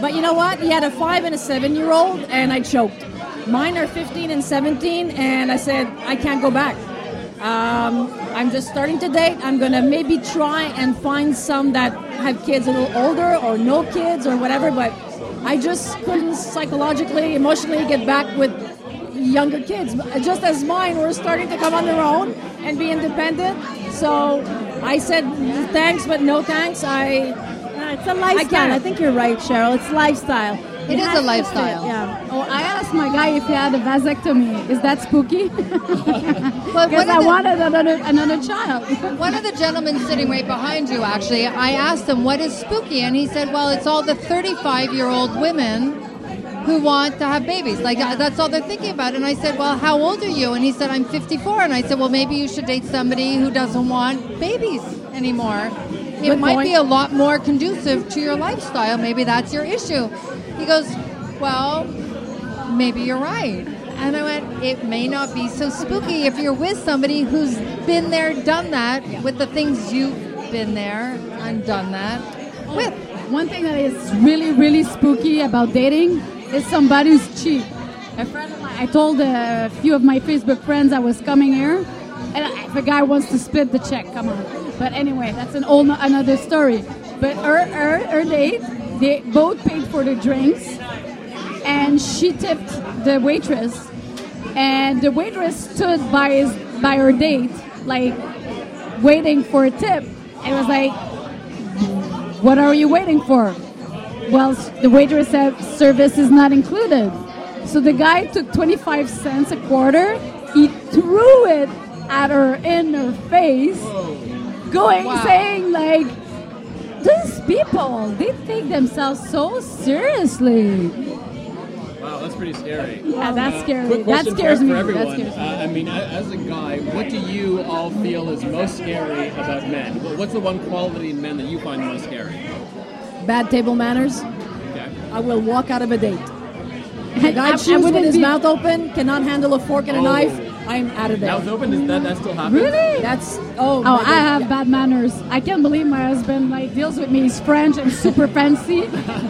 But you know what? He had a five and a seven-year-old, and I choked. Mine are 15 and 17, and I said I can't go back. Um, I'm just starting to date. I'm gonna maybe try and find some that have kids a little older or no kids or whatever. But I just couldn't psychologically, emotionally get back with younger kids. Just as mine were starting to come on their own and be independent. So I said thanks, but no thanks. I Yeah, it's a lifestyle. I, can't. think you're right, Cheryl. It's lifestyle. It is a lifestyle. Yeah. Oh, I asked my guy if he had a vasectomy. Is that spooky? <laughs> Because I the- wanted another another child. <laughs> One of the gentlemen sitting right behind you, actually, I asked him, what is spooky? And he said, well, it's all the 35 year old women who want to have babies. Like, uh, that's all they're thinking about. And I said, well, how old are you? And he said, I'm 54. And I said, well, maybe you should date somebody who doesn't want babies anymore. It Good might point. be a lot more conducive to your lifestyle. Maybe that's your issue. He goes, well, maybe you're right. And I went, it may not be so spooky if you're with somebody who's been there, done that, with the things you've been there and done that with. One thing that is really, really spooky about dating is somebody who's cheap. A friend of mine, I told a few of my Facebook friends I was coming here, and if a guy wants to split the check, come on. But anyway, that's an old another story. But her, her, her date, they both paid for the drinks, and she tipped the waitress, and the waitress stood by his by her date, like waiting for a tip, and was like, "What are you waiting for?" Well, the waitress said service is not included. So the guy took 25 cents a quarter. He threw it at her in her face, going Wow. saying like, "These people, they take themselves so seriously." Wow, that's pretty scary. Yeah, that's Uh, scary. Quick That scares for, me. for That scares me. Uh, I mean, as a guy, what do you all feel is most scary about men? What's the one quality in men that you find most scary? Bad table manners. Okay. I will walk out of a date. <laughs> A guy I- I chews with his be- mouth open, cannot handle a fork and a Oh. knife. I'm out of there. Mouth open? Is that that still happens? Really? That's oh. Oh, I God. have bad manners. I can't believe my husband like deals with me. He's French and super <laughs> fancy,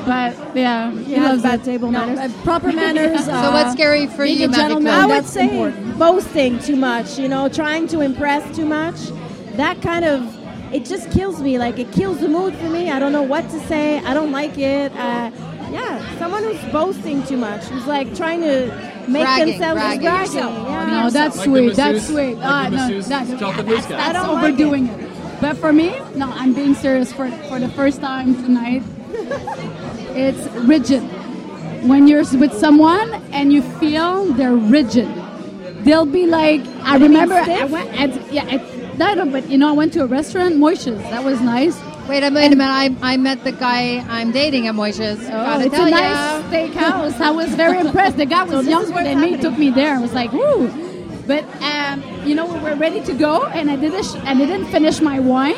but yeah, he He has loves bad table No, manners. uh, proper manners. <laughs> So uh, what's scary for being you, a gentleman, I would say important. boasting too much, you know, trying to impress too much. That kind of it just kills me. Like it kills the mood for me. I don't know what to say. I don't like it. Uh, yeah, someone who's boasting too much, who's like trying to make Bragging, themselves bragging. bragging. Yeah. No, that's Like the sweet. That's sweet. like Ah, the no, that's, chocolate that's, that's I don't like overdoing it. But for me, no, I'm being serious for for the first time tonight. it's rigid. When you're with someone and you feel they're rigid, they'll be like. I remember I went. At, yeah, at, no, no, but you know, I went to a restaurant, Moishes. That was nice. Wait a minute, a minute. I, I met the guy I'm dating at Moishes. Oh, it's a ya. nice steakhouse. I was very impressed. The guy <laughs> was is younger than me. Took me there. I was like, woo. But um, you know, we were ready to go, and I didn't. Sh- I didn't finish my wine,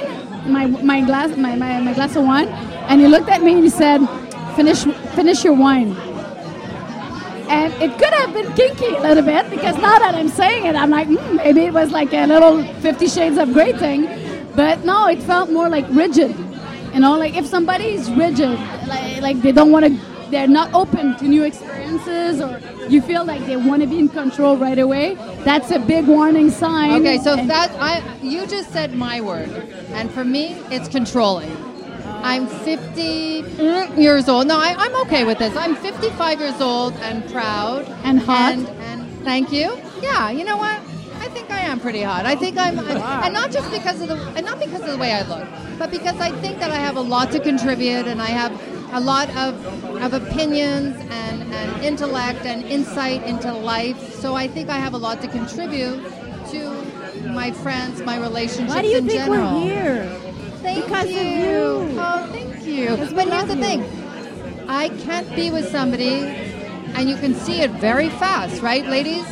my my glass, my, my, my glass of wine. And he looked at me and he said, "Finish, finish your wine." And it could have been kinky a little bit because now that I'm saying it, I'm like, hmm, maybe it was like a little Fifty Shades of Grey thing. But no, it felt more like rigid. You know, like if somebody is rigid, like, like they don't want to, they're not open to new experiences, or you feel like they want to be in control right away, that's a big warning sign. Okay, so And- that I you just said my word, and for me, it's controlling. I'm 50 mm, years old. No, I, I'm okay with this. I'm 55 years old and proud And hot. And, and thank you. Yeah, you know what? I think I am pretty hot. I think I'm, and not just because of the, and not because of the way I look, but because I think that I have a lot to contribute, and I have a lot of of opinions and, and intellect and insight into life. So I think I have a lot to contribute to my friends, my relationships Why do you in think general. we're here? Thank Because of you. you. Oh, thank you. But here's the you. thing. I can't be with somebody, and you can see it very fast, right, ladies?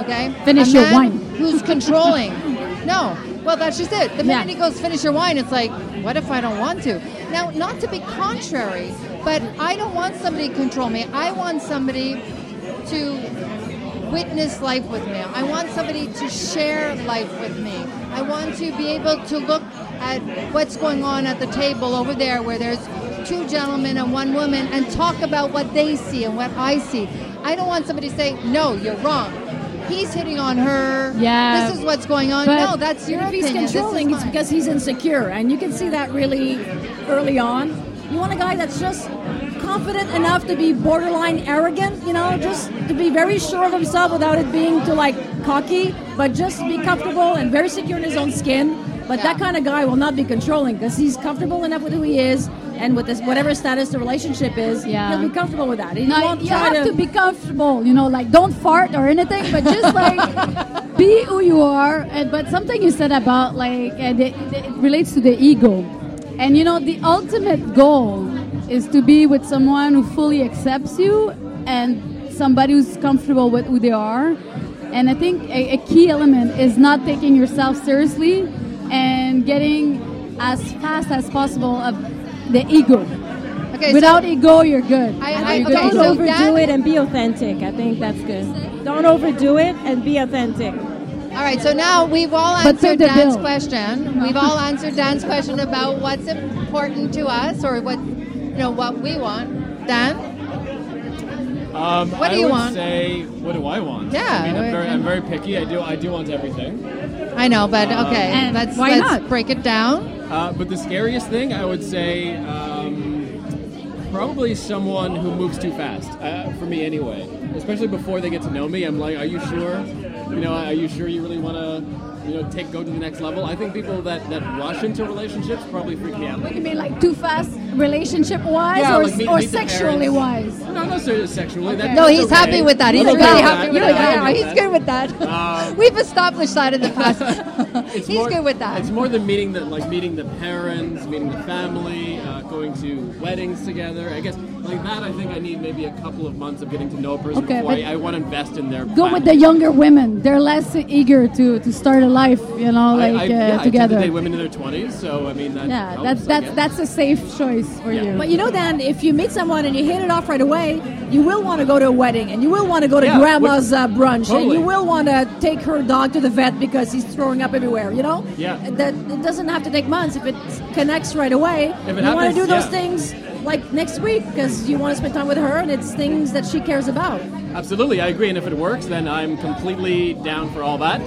Okay. Finish A your wine. Who's controlling? <laughs> No, Well, that's just it. The minute Yeah. he goes, finish your wine, it's like, what if I don't want to? Now, not to be contrary, but I don't want somebody to control me. I want somebody to witness life with me. I want somebody to share life with me. I want to be able to look at what's going on at the table over there where there's two gentlemen and one woman and talk about what they see and what I see. I don't want somebody to say, no, you're wrong. He's hitting on her. Yeah. This is what's going on. But no, that's your if he's opinion. Is controlling, it's because he's insecure, and you can see that really early on. You want a guy that's just confident enough to be borderline arrogant, you know, just to be very sure of himself without it being too like cocky, but just be comfortable and very secure in his own skin. But that kind of guy will not be controlling because he's comfortable enough with who he is and with this whatever status the relationship is. Yeah. he'll be comfortable with that. He No, you have to be comfortable, you know, like don't fart or anything, but just <laughs> like be who you are. And, but something you said about like, and it, it relates to the ego. And you know, the ultimate goal is to be with someone who fully accepts you and somebody who's comfortable with who they are. And I think a, a key element is not taking yourself seriously and getting as fast as possible of the ego. Okay, so- Without ego, you're good. I- I- okay, Don't so overdo Dan- it and be authentic. I think that's good. Don't overdo it and be authentic. All right, so now we've all answered Dan's bill. question. We've all answered Dan's question about what's important to us or what you know what we want. Dan, Um, What do I you would want? Say, what do I want? Yeah, I mean, I'm very, I'm very picky. I do, I do want everything. I know, but okay, And let's why let's not? break it down. Uh, but the scariest thing, I would say, um, probably someone who moves too fast. Uh, for me, anyway. Especially before they get to know me, I'm like, are you sure? You know, are you sure you really want to, you know, take go to the next level? I think people that that rush into relationships probably freak me out. What do you mean, like too fast, relationship wise, Yeah, or, like meet- or meet sexually parents. wise? Not necessarily sexually. That, No, he's okay. happy with that. He's really happy with that. happy He's good with that. Um, We've established that in the past. <laughs> It's He's more- good with that. It's more than meeting the like meeting the parents, meeting the family, uh, going to weddings together. I guess like that. I think I need maybe a couple of months of getting to know a person Okay, before but I, I want to invest in their. Go with the younger women. They're less eager to, to start a life, you know, I- like I, uh, yeah, I tend to together. date women in their twenties, so I mean that. yeah, helps, that's that's that's a safe choice for Yeah. you. But you know, Dan, if you meet someone and you hit it off right away, you will want to go to a wedding and you will want to go to Yeah, grandma's uh, brunch and you will want to take her dog to the vet because he's throwing up everywhere, you know? Yeah. That it doesn't have to take months if it connects right away. If it you want to do those yeah. things like next week because you want to spend time with her and it's things that she cares about. Absolutely, I agree. And if it works, then I'm completely down for all that.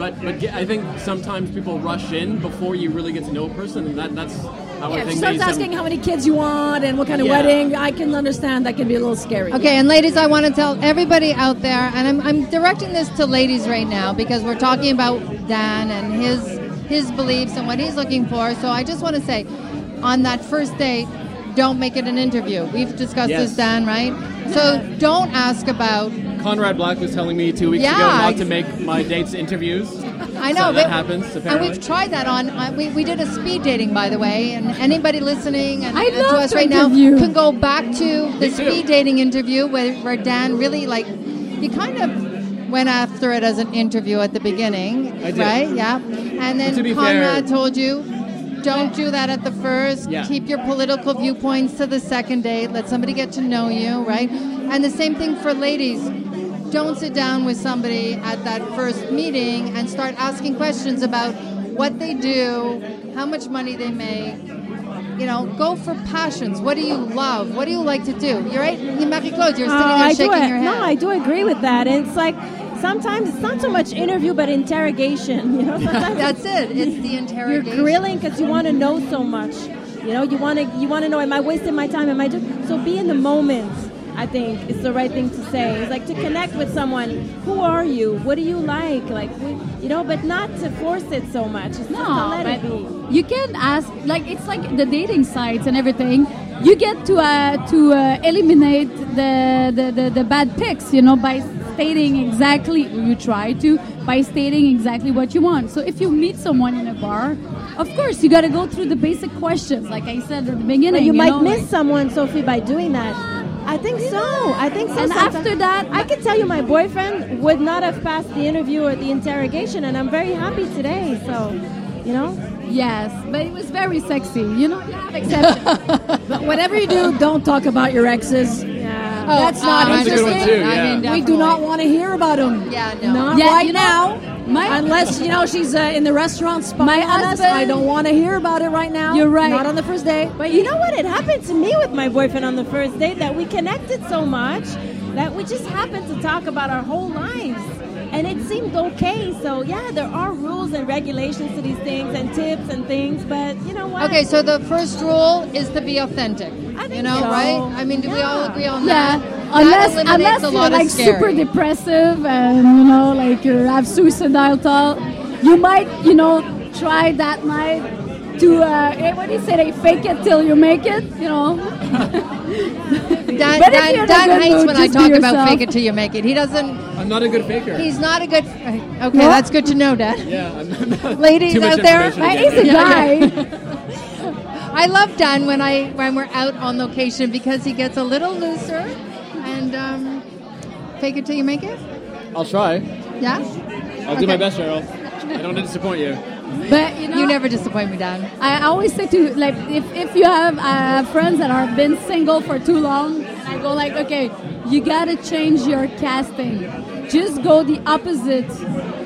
But but ge- I think sometimes people rush in before you really get to know a person, and that that's how I Yeah, if she think starts maybe some- asking how many kids you want and what kind of Yeah. wedding, I can understand that can be a little scary. Okay, and ladies, I want to tell everybody out there, and I'm, I'm directing this to ladies right now because we're talking about Dan and his his beliefs and what he's looking for. So I just want to say, on that first date, don't make it an interview. We've discussed Yes. this, Dan, right? So don't ask about. Conrad Black was telling me two weeks Yeah, ago not to make my dates interviews. <laughs> I know So that but- happens, and we've tried that on. Uh, we, we did a speed dating, by the way, and anybody listening and, I'd and to us to right now can go back to the speed dating interview where, where Dan really like he kind of went after it as an interview at the beginning, I did. right? Yeah, and then to be Conrad fair- told you. Don't do that at the first. Yeah. Keep your political viewpoints to the second date. Let somebody get to know you, right? And the same thing for ladies don't sit down with somebody at that first meeting and start asking questions about what they do, how much money they make. You know, go for passions. What do you love? What do you like to do? You're right, Marie Claude. You're sitting Oh, there I shaking do, your head. No, I do agree with that. And it's like sometimes it's not so much interview, but interrogation. <laughs> You know, sometimes <laughs> That's it. It's the interrogation you're grilling because you want to know so much. You know, you want to you want to know. Am I wasting my time? Am I just so be in the moment? I think it's the right thing to say. It's like to connect with someone. Who are you? What do you like? Like, you know, but not to force it so much. It's No, let but it be. you can ask like it's like the dating sites and everything. You get to uh, to uh, eliminate the, the, the, the bad picks, you know, by stating exactly you try to by stating exactly what you want. So if you meet someone in a bar, of course you got to go through the basic questions, like I said at the beginning. But you, might know, miss like- someone, Sophie, by doing that. I think so. I think so. And sometimes. after that- I can tell you, my boyfriend would not have passed the interview or the interrogation, and I'm very happy today. So You know? Yes, but it was very sexy. You know, you have exceptions. But whatever you do, don't talk about your exes. Yeah. Oh, That's not uh, That's a good one, interesting. too, I mean, We do not want to hear about them. Yeah, no. Not Yeah, right you know, now. My- Unless you know she's uh, in the restaurant spying My on us. husband- I don't want to hear about it right now. You're right. Not on the first day. But you know what? It happened to me with my boyfriend on the first date that we connected so much that we just happened to talk about our whole lives. And it seemed okay. So, yeah, there are rules and regulations to these things and tips and things. But you know what? Okay, so the first rule is to be authentic. I think you know, so. right? I mean, do we all agree on yeah, that? Unless unless you're like scary. super depressive and you know like you have suicidal thought, you might you know try that night to uh, eh, what do you say? They fake it till you make it. You know. <laughs> Dan, But Dan, you're in a Dan hates mood, when I talk about fake it till you make it. He doesn't. I'm not a good faker. He's not a good. Okay, What? that's good to know, Dan. yeah, I'm not, Ladies out there, information again. he's a Yeah, guy. <laughs> I love Dan when I when we're out on location because he gets a little looser and fake it till you make it. I'll try. Yeah, I'll do my best, Cheryl. I don't want to disappoint you. But you know, you never disappoint me, Dan. I always say to like if, if you have uh, friends that are been single for too long, I go like, okay, you gotta change your casting. Just go the opposite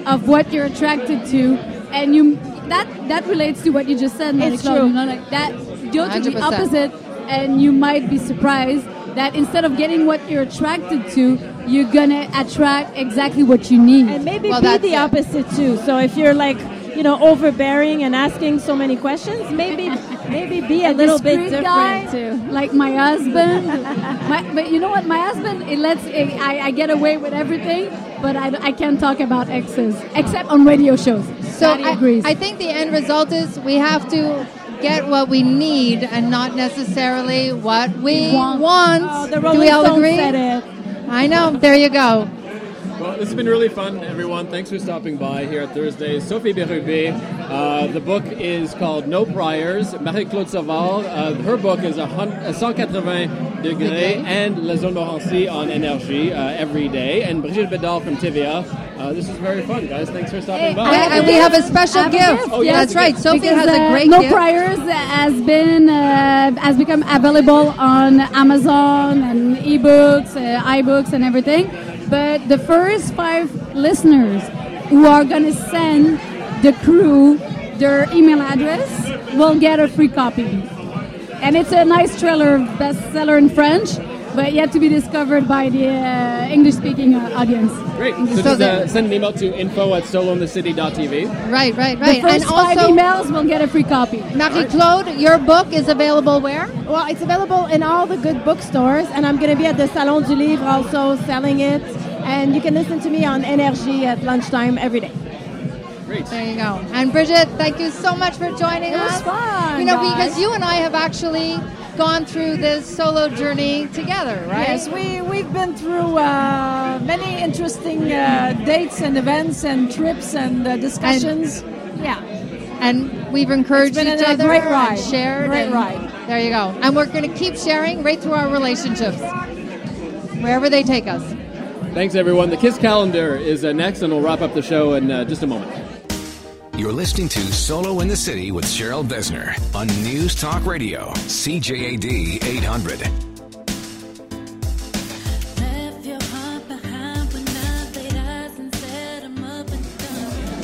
of what you're attracted to, and you that that relates to what you just said. It's Marie-Claude, true. You know, like that. Go to the 100%. opposite, and you might be surprised that instead of getting what you're attracted to, you're gonna attract exactly what you need. And maybe Well, be the it. opposite too. So if you're like, you know, overbearing and asking so many questions, maybe maybe be a, <laughs> little bit different guy, too. like my husband. my, but you know what? My husband, it lets it, I, I get away with everything, but I, I can't talk about exes except on radio shows. So I, agrees. I think the end result is we have to get what we need and not necessarily what we Want. want. Oh, Do we all agree? I know. There you go. Well, this has been really fun, everyone. Thanks for stopping by here at Thursday. Sophie Berube. Uh, the book is called No Priors. Marie-Claude Savard. Uh, her book is a hun- a 180 degrés and La Zone Morancy on Energy uh, every day. And Brigitte Bédard from TVA. Uh, this is very fun, guys. Thanks for stopping Hey, by. I have And we have a special I have a gift. gift, Oh, yeah, That's right. gift. Sophie because has uh, a great No gift. Priors has been uh, has become available on Amazon and ebooks, uh, iBooks, and everything. But the first five listeners who are going to send the crew their email address will get a free copy. And it's a nice thriller bestseller in French, but yet to be discovered by the uh, English-speaking uh, audience. Great. So, So just uh, send an email to info at solointhecity.tv. Right, right, right. The right. first And five also, emails will get a free copy. Marie Claude, your book is available where? Well, it's available in all the good bookstores, and I'm going to be at the Salon du Livre also selling it. And you can listen to me on Energy at lunchtime every day. Great. There you go. And Bridget, thank you so much for joining It was us. fun, You know, guys. because you and I have actually gone through this solo journey together, right? Yes, we, we've been through uh, many interesting uh, dates and events and trips and uh, discussions. yeah. And we've encouraged It's been each a other great and ride. shared. Great and ride. There you go. And we're going to keep sharing right through our relationships, wherever they take us. Thanks, everyone. The Kiss calendar is uh, next, and we'll wrap up the show in uh, just a moment. You're listening to Solo in the City with Cheryl Besner on News Talk Radio, CJAD 800.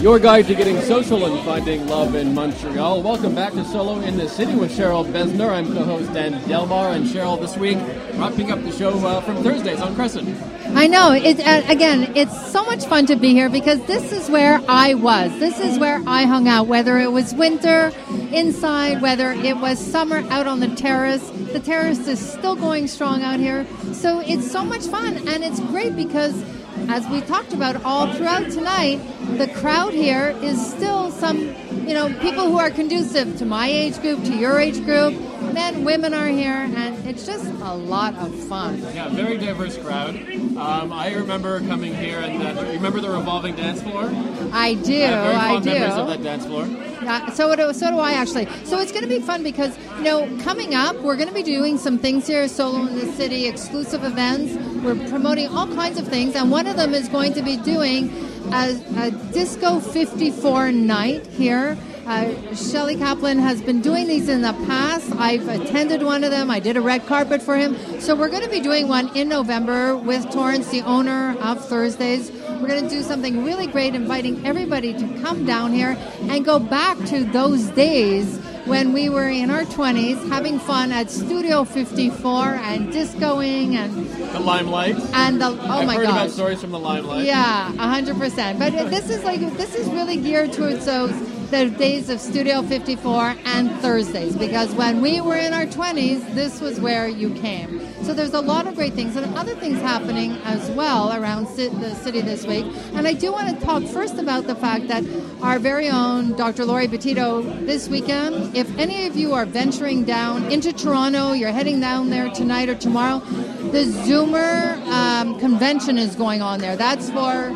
Your guide to getting social and finding love in Montreal. Welcome back to Solo in the City with Cheryl Besner. I'm co-host Dan Delmar, and Cheryl this week wrapping up the show uh, from Thursdays on Crescent. I know. It uh, again. It's so much fun to be here because this is where I was. This is where I hung out. Whether it was winter inside, whether it was summer out on the terrace. The terrace is still going strong out here. So it's so much fun, and it's great because, as we talked about all throughout tonight, the crowd here is still some, you know, people who are conducive to my age group, to your age group. Men, women are here, and it's just a lot of fun. Yeah, very diverse crowd. Um, I remember coming here, and that. you remember the revolving dance floor? I do. I I do. memories of that dance floor. Uh, so do, so do I actually. So it's going to be fun because you know coming up we're going to be doing some things here, solo in the city, exclusive events. We're promoting all kinds of things, and one of them is going to be doing a, a disco 54 night here Uh, Shelley Kaplan has been doing these in the past. I've attended one of them. I did a red carpet for him. So we're going to be doing one in November with Torrance, the owner of Thursdays. We're going to do something really great, inviting everybody to come down here and go back to those days when we were in our 20s having fun at Studio 54 and discoing and The limelight. and the oh I've my heard about stories from the limelight. Yeah, hundred percent. But this is like this is really geared towards those the days of Studio 54 and Thursdays because when we were in our 20s, this was where you came. So there's a lot of great things and other things happening as well around the city this week. And I do want to talk first about the fact that our very own Dr. Laurie Betito this weekend, if any of you are venturing down into Toronto, you're heading down there tonight or tomorrow, the Zoomer um, convention is going on there. That's for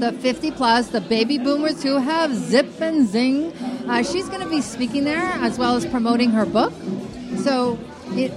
the 50 plus, the baby boomers who have zip and zing. Uh, she's going to be speaking there as well as promoting her book. So,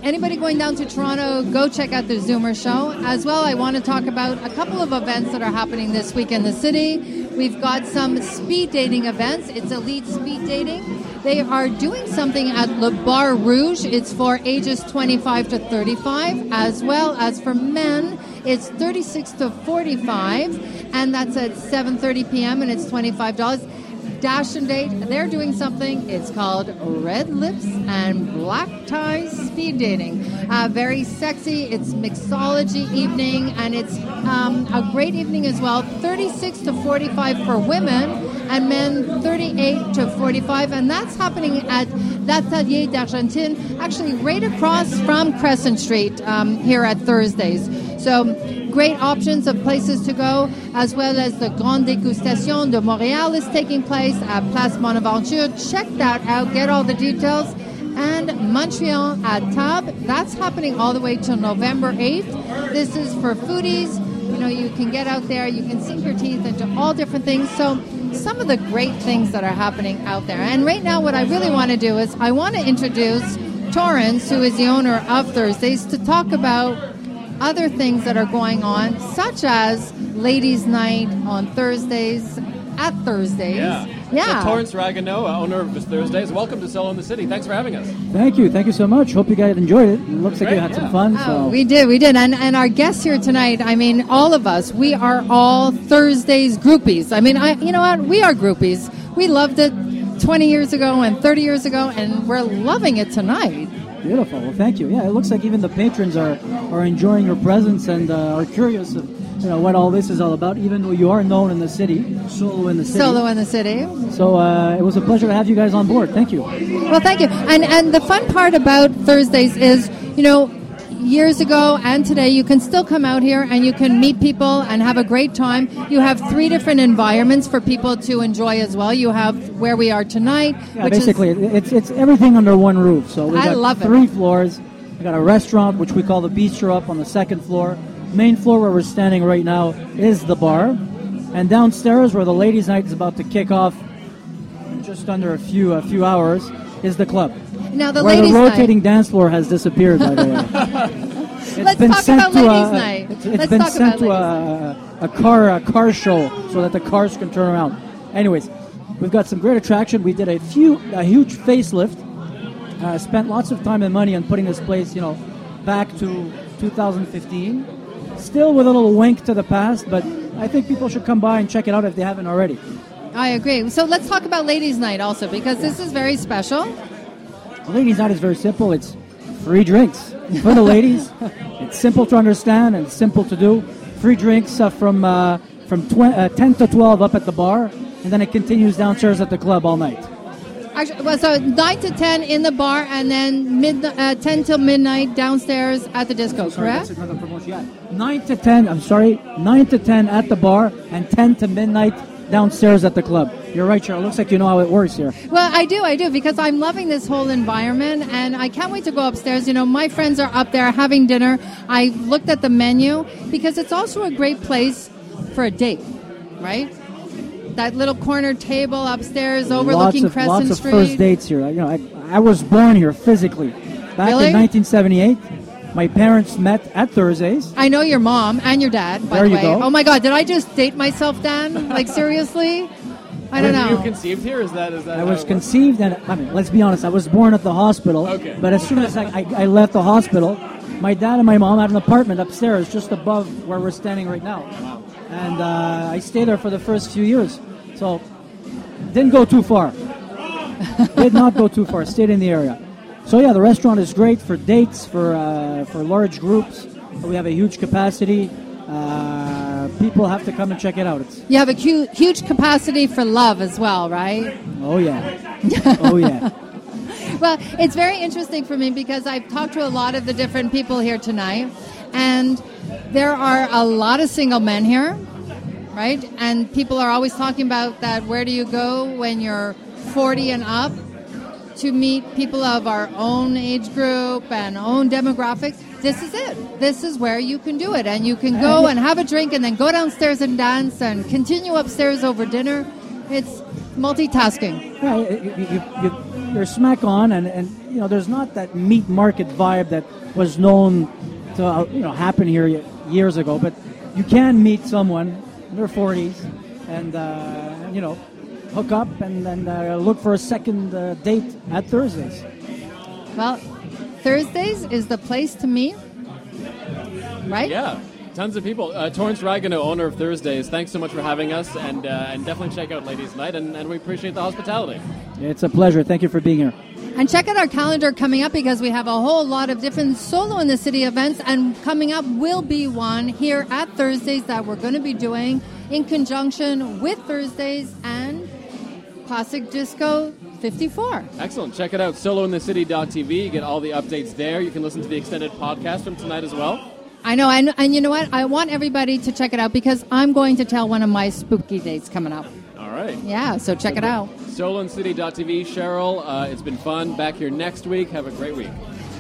anybody going down to Toronto, go check out the Zoomer show. As well, I want to talk about a couple of events that are happening this week in the city. We've got some speed dating events. It's elite speed dating. They are doing something at Le Bar Rouge. It's for ages 25 to 35, as well as for men. It's 36 to 45, and that's at 7:30 p.m. and it's $25. Dash and Date, they're doing something. It's called Red Lips and Black Ties Speed Dating. Uh, very sexy. It's mixology evening, and it's um, a great evening as well. 36 to 45 for women, and men 38 to 45, and that's happening at L'Atelier d'Argentine, actually right across from Crescent Street um, here at Thursdays. So great options of places to go, as well as the Grande Dégustation de Montréal is taking place at Place Bonaventure. Check that out, get all the details. And Montreal à Table, that's happening all the way till November 8th. This is for foodies. You know, you can get out there, you can sink your teeth into all different things. So, some of the great things that are happening out there. And right now, what I really want to do is I want to introduce Torrance, who is the owner of Thursdays, to talk about other things that are going on, such as Ladies' Night on Thursdays at Thursdays. Yeah. Yeah. So Torrance Ragano, owner of Thursdays, welcome to Solo in the City. Thanks for having us. Thank you. Thank you so much. Hope you guys enjoyed it. It looks like you had yeah. some fun. Oh, so we did, we did. And, and our guests here tonight, I mean, all of us, we are all Thursdays groupies. I mean, I, you know what? We are groupies. We loved it 20 years ago and 30 years ago, and we're loving it tonight. Beautiful. Well, thank you. Yeah, it looks like even the patrons are, are enjoying your presence and uh, are curious of you know what all this is all about. Even though you are known in the city, solo in the city. Solo in the City. So uh, it was a pleasure to have you guys on board. Thank you. Well, thank you. And and the fun part about Thursdays is, you know, years ago and today, you can still come out here and you can meet people and have a great time. You have three different environments for people to enjoy as well. You have where we are tonight, Yeah, which basically, is it- it's it's everything under one roof. So we I got love it. three floors. We got a restaurant, which we call the Bistro, up on the second floor. Main floor where we're standing right now is the bar, and downstairs where the ladies' night is about to kick off, in just under a few a few hours, is the club. now the where ladies' the night. rotating dance floor has disappeared, by the way. <laughs> It's Let's been talk sent about to ladies' a, night. It's, it's Let's been talk sent about to a, a car a car show so that the cars can turn around. Anyways, we've got some great attraction. We did a few a huge facelift. Uh, spent lots of time and money on putting this place, you know, back to 2015. Still with a little wink to the past, but I think people should come by and check it out if they haven't already. I agree. So let's talk about ladies' night also because this is very special. Ladies' night is very simple. It's free drinks for the ladies. <laughs> it's simple to understand and simple to do. Free drinks uh, from uh, from tw- uh, 10 to 12 up at the bar, and then it continues downstairs at the club all night. Actually, well, so nine to ten in the bar, and then mid uh, ten till midnight downstairs at the disco. Sorry, correct? that's another promotion. Yeah. 9 to 10, I'm sorry, 9 to 10 at the bar, and 10 to midnight downstairs at the club. You're right, Cheryl. Looks like you know how it works here. Well, I do, I do, because I'm loving this whole environment, and I can't wait to go upstairs. You know, my friends are up there having dinner. I looked at the menu because it's also a great place for a date, right? That little corner table upstairs overlooking lots of, Crescent lots of Street. first dates here. You know, I, I was born here physically. Back Really? in 1978, my parents met at Thursdays. I know your mom and your dad, by There the you way. go. Oh my God, did I just date myself, Dan? Like seriously? I don't know. Were you know. conceived here? Is that is that? I was conceived, and I mean, let's be honest, I was born at the hospital. Okay. But as soon as I, I, I left the hospital, my dad and my mom had an apartment upstairs, just above where we're standing right now. Wow. And uh, I stayed there for the first few years. So, didn't go too far. Did not go too far. Stayed in the area. So yeah, the restaurant is great for dates, for uh, for large groups. We have a huge capacity. Uh, people have to come and check it out. It's You have a hu- huge capacity for love as well, right? oh yeah, oh yeah. <laughs> Well, it's very interesting for me because I've talked to a lot of the different people here tonight, and there are a lot of single men here, right? And people are always talking about that where do you go when you're 40 and up to meet people of our own age group and own demographics? This is it. This is where you can do it. And you can go and have a drink and then go downstairs and dance and continue upstairs over dinner. It's multitasking. You, you, you, you're smack on, and, and you know there's not that meat market vibe that was known to uh, you know happen here years ago. But you can meet someone in their 40s, and uh, you know hook up and then uh, look for a second uh, date at Thursdays. Well, Thursdays is the place to meet, right? Yeah, tons of people. Uh, Torrance Ragueneau, owner of Thursdays, thanks so much for having us, and uh, and definitely check out Ladies Night, and, and we appreciate the hospitality. It's a pleasure. Thank you for being here. And check out our calendar coming up because we have a whole lot of different solo in the city events, and coming up will be one here at Thursdays that we're going to be doing in conjunction with Thursdays and Classic Disco 54. Excellent. Check it out, solointhecity.tv. You get all the updates there. You can listen to the extended podcast from tonight as well. I know, and, and you know what? I want everybody to check it out because I'm going to tell one of my spooky dates coming up. All right. Yeah, so check it out. Soloincity.tv. Cheryl, uh, it's been fun. Back here next week. Have a great week.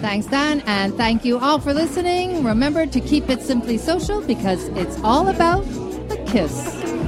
Thanks, Dan, and thank you all for listening. Remember to keep it simply social because it's all about the kiss.